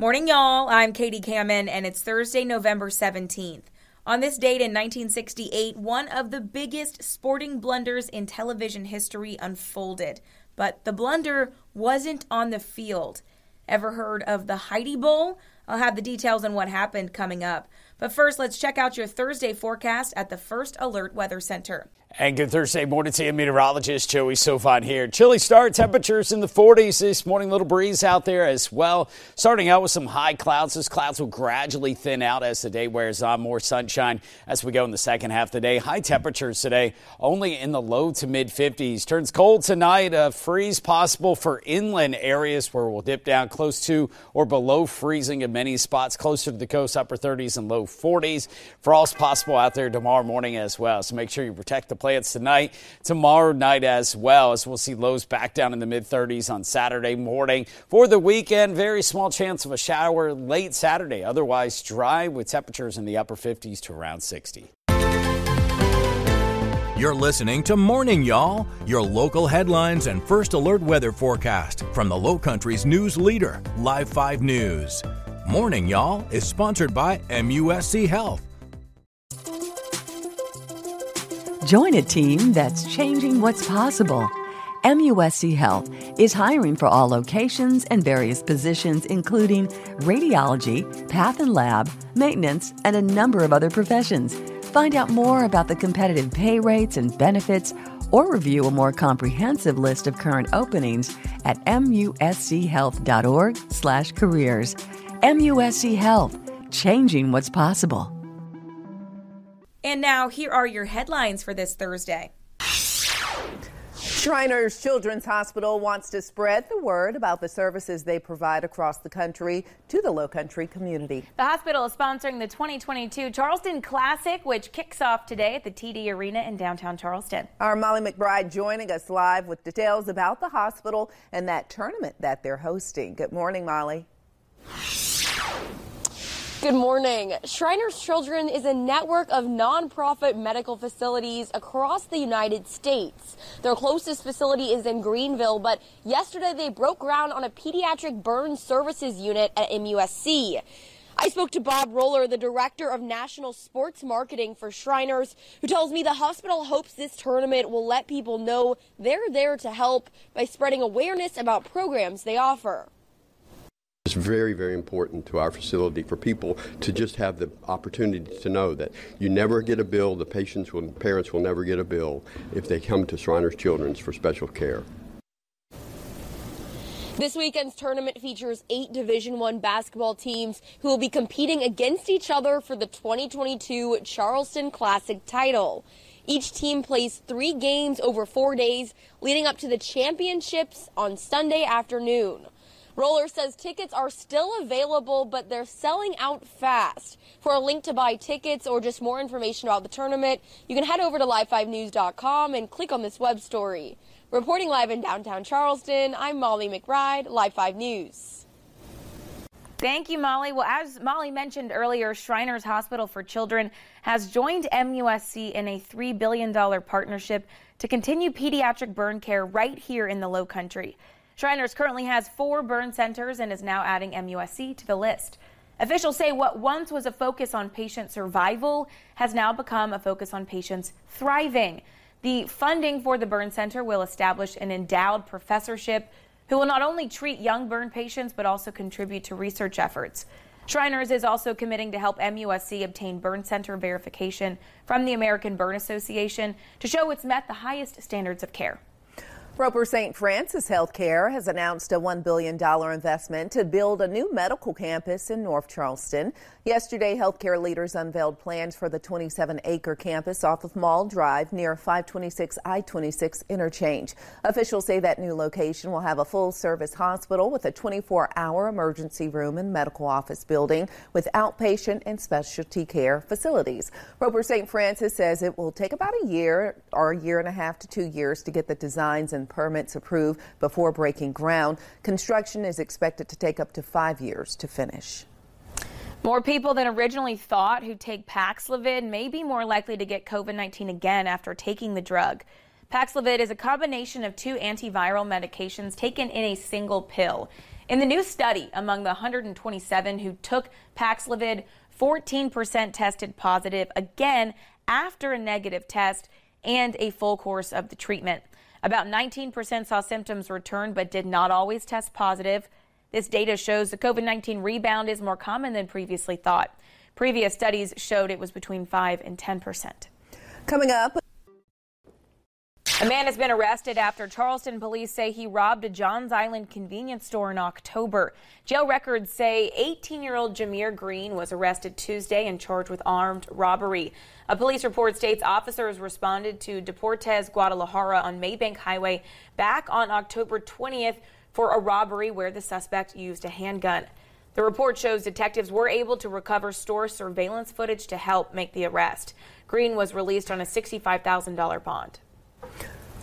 Morning, y'all. I'm Katie Kamin, and it's Thursday, November 17th. On this date in 1968, one of the biggest sporting blunders in television history unfolded. But the blunder wasn't on the field. Ever heard of the Heidi Bowl? I'll have the details on what happened coming up. But first, let's check out your Thursday forecast at the First Alert Weather Center. And good Thursday morning to you, meteorologist Joey Sovine here. Chilly start, temperatures in the 40s this morning, little breeze out there as well. Starting out with some high clouds. Those clouds will gradually thin out as the day wears on. More sunshine as we go in the second half of the day. High temperatures today only in the low to mid 50s. Turns cold tonight. A freeze possible for inland areas where we'll dip down close to or below freezing in many spots. Closer to the coast, upper 30s and low 40s. Frost possible out there tomorrow morning as well. So make sure you protect the plants tonight, tomorrow night as well, as we'll see lows back down in the mid 30s on Saturday morning. For the weekend, very small chance of a shower late Saturday. Otherwise, dry with temperatures in the upper 50s to around 60. You're listening to Morning Y'all, your local headlines and first alert weather forecast from the Low Country's news leader, Live 5 News. Morning Y'all is sponsored by MUSC Health. Join a team that's changing what's possible. MUSC Health is hiring for all locations and various positions, including radiology, path and lab, maintenance, and a number of other professions. Find out more about the competitive pay rates and benefits or review a more comprehensive list of current openings at muschealth.org/careers. MUSC Health, changing what's possible. And now, here are your headlines for this Thursday. Shriners Children's Hospital wants to spread the word about the services they provide across the country to the Lowcountry community. The hospital is sponsoring the 2022 Charleston Classic, which kicks off today at the TD Arena in downtown Charleston. Our Molly McBride joining us live with details about the hospital and that tournament that they're hosting. Good morning, Molly. Good morning. Shriners Children is a network of nonprofit medical facilities across the United States. Their closest facility is in Greenville, but yesterday they broke ground on a pediatric burn services unit at MUSC. I spoke to Bob Roller, the director of national sports marketing for Shriners, who tells me the hospital hopes this tournament will let people know they're there to help by spreading awareness about programs they offer. It's very, very important to our facility for people to just have the opportunity to know that you never get a bill, the patients will, parents will never get a bill if they come to Shriners Children's for special care. This weekend's tournament features eight Division One basketball teams who will be competing against each other for the 2022 Charleston Classic title. Each team plays three games over four days, leading up to the championships on Sunday afternoon. Roller says tickets are still available, but they're selling out fast. For a link to buy tickets or just more information about the tournament, you can head over to live5news.com and click on this web story. Reporting live in downtown Charleston, I'm Molly McBride, Live 5 News. Thank you, Molly. Well, as Molly mentioned earlier, Shriners Hospital for Children has joined MUSC in a $3 billion partnership to continue pediatric burn care right here in the Low Country. Shriners currently has four burn centers and is now adding MUSC to the list. Officials say what once was a focus on patient survival has now become a focus on patients thriving. The funding for the burn center will establish an endowed professorship who will not only treat young burn patients but also contribute to research efforts. Shriners is also committing to help MUSC obtain burn center verification from the American Burn Association to show it's met the highest standards of care. Roper St. Francis Healthcare has announced a $1 billion investment to build a new medical campus in North Charleston. Yesterday, healthcare leaders unveiled plans for the 27 acre campus off of Mall Drive near 526 I 26 interchange. Officials say that new location will have a full service hospital with a 24 hour emergency room and medical office building with outpatient and specialty care facilities. Roper St. Francis says it will take about a year or a year and a half to two years to get the designs and permits approved before breaking ground. Construction is expected to take up to five years to finish. More people than originally thought who take Paxlovid may be more likely to get COVID 19 again after taking the drug. Paxlovid is a combination of two antiviral medications taken in a single pill. In the new study, among the 127 who took Paxlovid, 14% tested positive again after a negative test and a full course of the treatment. About 19% saw symptoms return but did not always test positive. This data shows the COVID 19 rebound is more common than previously thought. Previous studies showed it was between 5 and 10%. Coming up, a man has been arrested after Charleston police say he robbed a Johns Island convenience store in October. Jail records say 18 year old Jameer Green was arrested Tuesday and charged with armed robbery. A police report states officers responded to Deportes Guadalajara on Maybank Highway back on October 20th for a robbery where the suspect used a handgun. The report shows detectives were able to recover store surveillance footage to help make the arrest. Green was released on a $65,000 bond.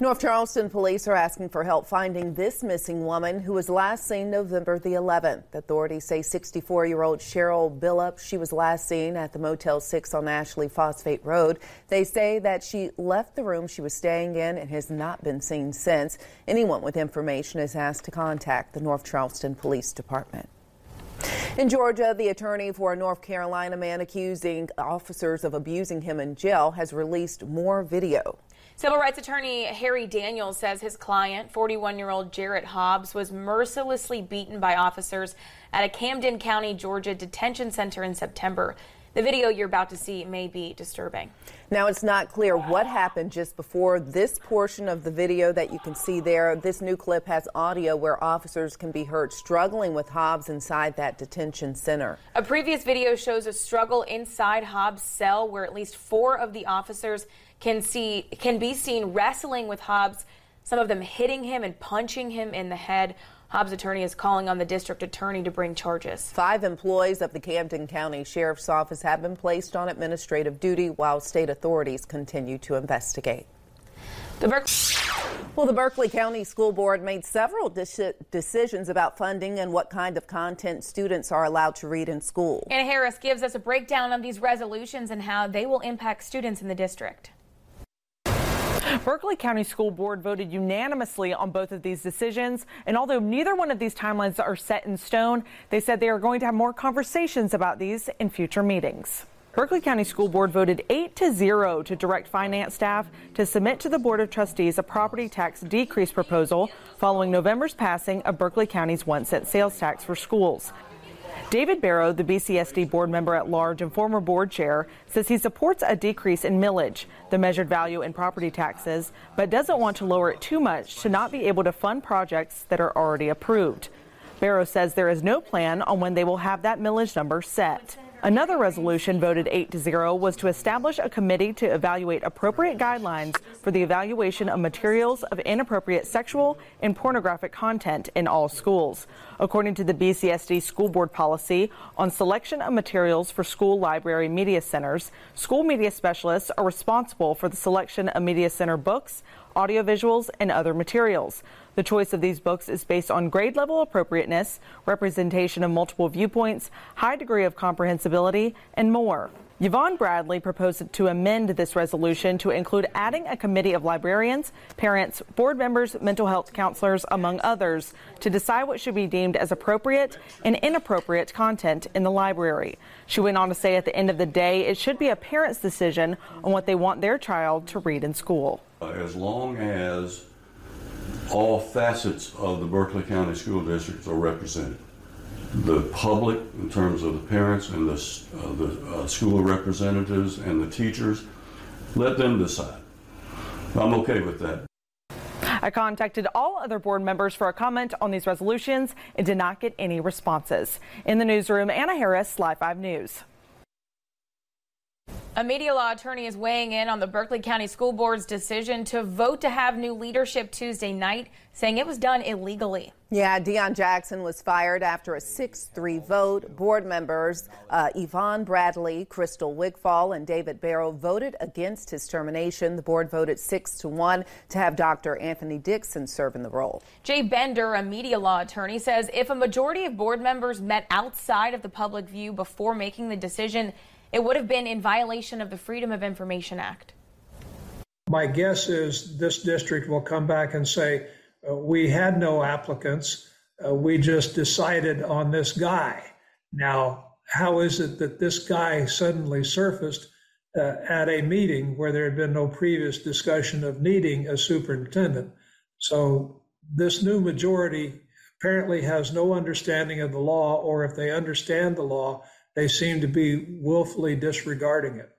North Charleston police are asking for help finding this missing woman who was last seen November the 11th. Authorities say 64 year old Cheryl Billup. She was last seen at the Motel 6 on Ashley Phosphate Road. They say that she left the room she was staying in and has not been seen since. Anyone with information is asked to contact the North Charleston Police Department. In Georgia, the attorney for a North Carolina man accusing officers of abusing him in jail has released more video. Civil rights attorney Harry Daniels says his client, 41 year old Jarrett Hobbs, was mercilessly beaten by officers at a Camden County, Georgia detention center in September. The video you're about to see may be disturbing. Now, it's not clear what happened just before this portion of the video that you can see there. This new clip has audio where officers can be heard struggling with Hobbs inside that detention center. A previous video shows a struggle inside Hobbs' cell where at least four of the officers can see can be seen wrestling with Hobbs, some of them hitting him and punching him in the head. Hobbs' attorney is calling on the district attorney to bring charges. Five employees of the Camden County Sheriff's Office have been placed on administrative duty while state authorities continue to investigate. The well, the Berkeley County School Board made several de- decisions about funding and what kind of content students are allowed to read in school. Anna Harris gives us a breakdown of these resolutions and how they will impact students in the district. Berkeley County School Board voted unanimously on both of these decisions. And although neither one of these timelines are set in stone, they said they are going to have more conversations about these in future meetings. Berkeley County School Board voted 8 to 0 to direct finance staff to submit to the Board of Trustees a property tax decrease proposal following November's passing of Berkeley County's 1 cent sales tax for schools. David Barrow, the BCSD board member at large and former board chair, says he supports a decrease in millage, the measured value in property taxes, but doesn't want to lower it too much to not be able to fund projects that are already approved. Barrow says there is no plan on when they will have that millage number set. Another resolution voted 8 to 0 was to establish a committee to evaluate appropriate guidelines for the evaluation of materials of inappropriate sexual and pornographic content in all schools. According to the BCSD school board policy on selection of materials for school library media centers, school media specialists are responsible for the selection of media center books, audiovisuals, and other materials. The choice of these books is based on grade level appropriateness, representation of multiple viewpoints, high degree of comprehensibility, and more. Yvonne Bradley proposed to amend this resolution to include adding a committee of librarians, parents, board members, mental health counselors, among others, to decide what should be deemed as appropriate and inappropriate content in the library. She went on to say at the end of the day, it should be a parent's decision on what they want their child to read in school. As long as all facets of the Berkeley County School Districts are represented. The public, in terms of the parents and the, uh, the uh, school representatives and the teachers, let them decide. I'm okay with that. I contacted all other board members for a comment on these resolutions and did not get any responses. In the newsroom, Anna Harris, Live 5 News. A media law attorney is weighing in on the Berkeley County School Board's decision to vote to have new leadership Tuesday night, saying it was done illegally. Yeah, Deon Jackson was fired after a 6 3 vote. Board members uh, Yvonne Bradley, Crystal Wigfall, and David Barrow voted against his termination. The board voted 6 to 1 to have Dr. Anthony Dixon serve in the role. Jay Bender, a media law attorney, says if a majority of board members met outside of the public view before making the decision, it would have been in violation of the Freedom of Information Act. My guess is this district will come back and say, uh, we had no applicants. uh, we just decided on this guy. Now, how is it that this guy suddenly surfaced uh, at a meeting where there had been no previous discussion of needing a superintendent? So, this new majority apparently has no understanding of the law, or if they understand the law, they seem to be willfully disregarding it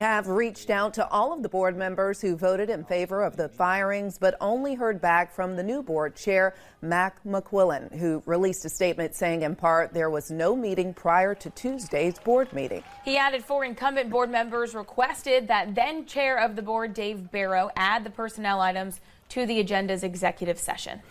have reached out to all of the board members who voted in favor of the firings, but only heard back from the new board chair, Mac McQuillan, who released a statement saying, in part, there was no meeting prior to Tuesday's board meeting. He added four incumbent board members requested that then chair of the board, Dave Barrow, add the personnel items to the agenda's executive session.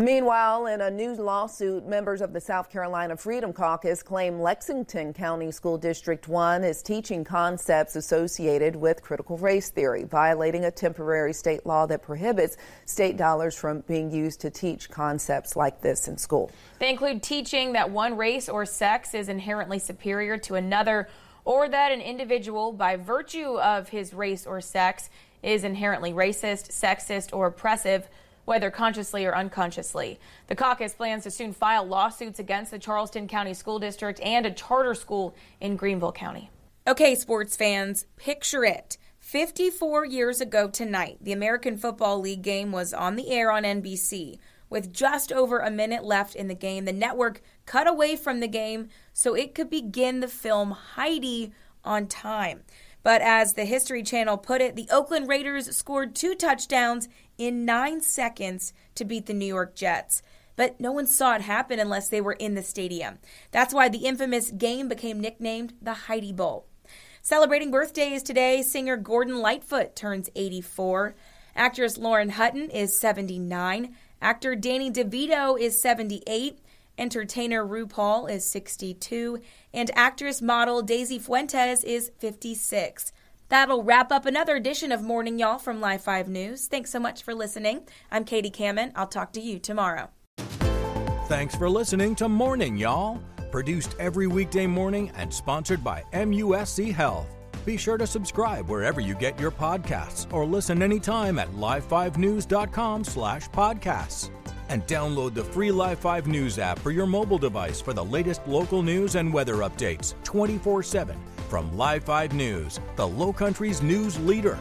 Meanwhile, in a new lawsuit, members of the South Carolina Freedom Caucus claim Lexington County School District 1 is teaching concepts associated with critical race theory, violating a temporary state law that prohibits state dollars from being used to teach concepts like this in school. They include teaching that one race or sex is inherently superior to another, or that an individual, by virtue of his race or sex, is inherently racist, sexist, or oppressive whether consciously or unconsciously. The caucus plans to soon file lawsuits against the Charleston County School District and a charter school in Greenville County. Okay, sports fans, picture it. 54 years ago tonight, the American Football League game was on the air on NBC. With just over a minute left in the game, the network cut away from the game so it could begin the film Heidi on time. But as the History Channel put it, the Oakland Raiders scored two touchdowns in nine seconds to beat the New York Jets. But no one saw it happen unless they were in the stadium. That's why the infamous game became nicknamed the Heidi Bowl. Celebrating birthdays today, singer Gordon Lightfoot turns 84. Actress Lauren Hutton is 79. Actor Danny DeVito is 78. Entertainer RuPaul is 62. And actress model Daisy Fuentes is 56. That'll wrap up another edition of Morning Y'all from Live 5 News. Thanks so much for listening. I'm Katie Kamin. I'll talk to you tomorrow. Thanks for listening to Morning Y'all, produced every weekday morning and sponsored by MUSC Health. Be sure to subscribe wherever you get your podcasts or listen anytime at live5news.com slash podcasts. And download the free Live 5 News app for your mobile device for the latest local news and weather updates 24 7 from Live 5 News, the Low Country's news leader.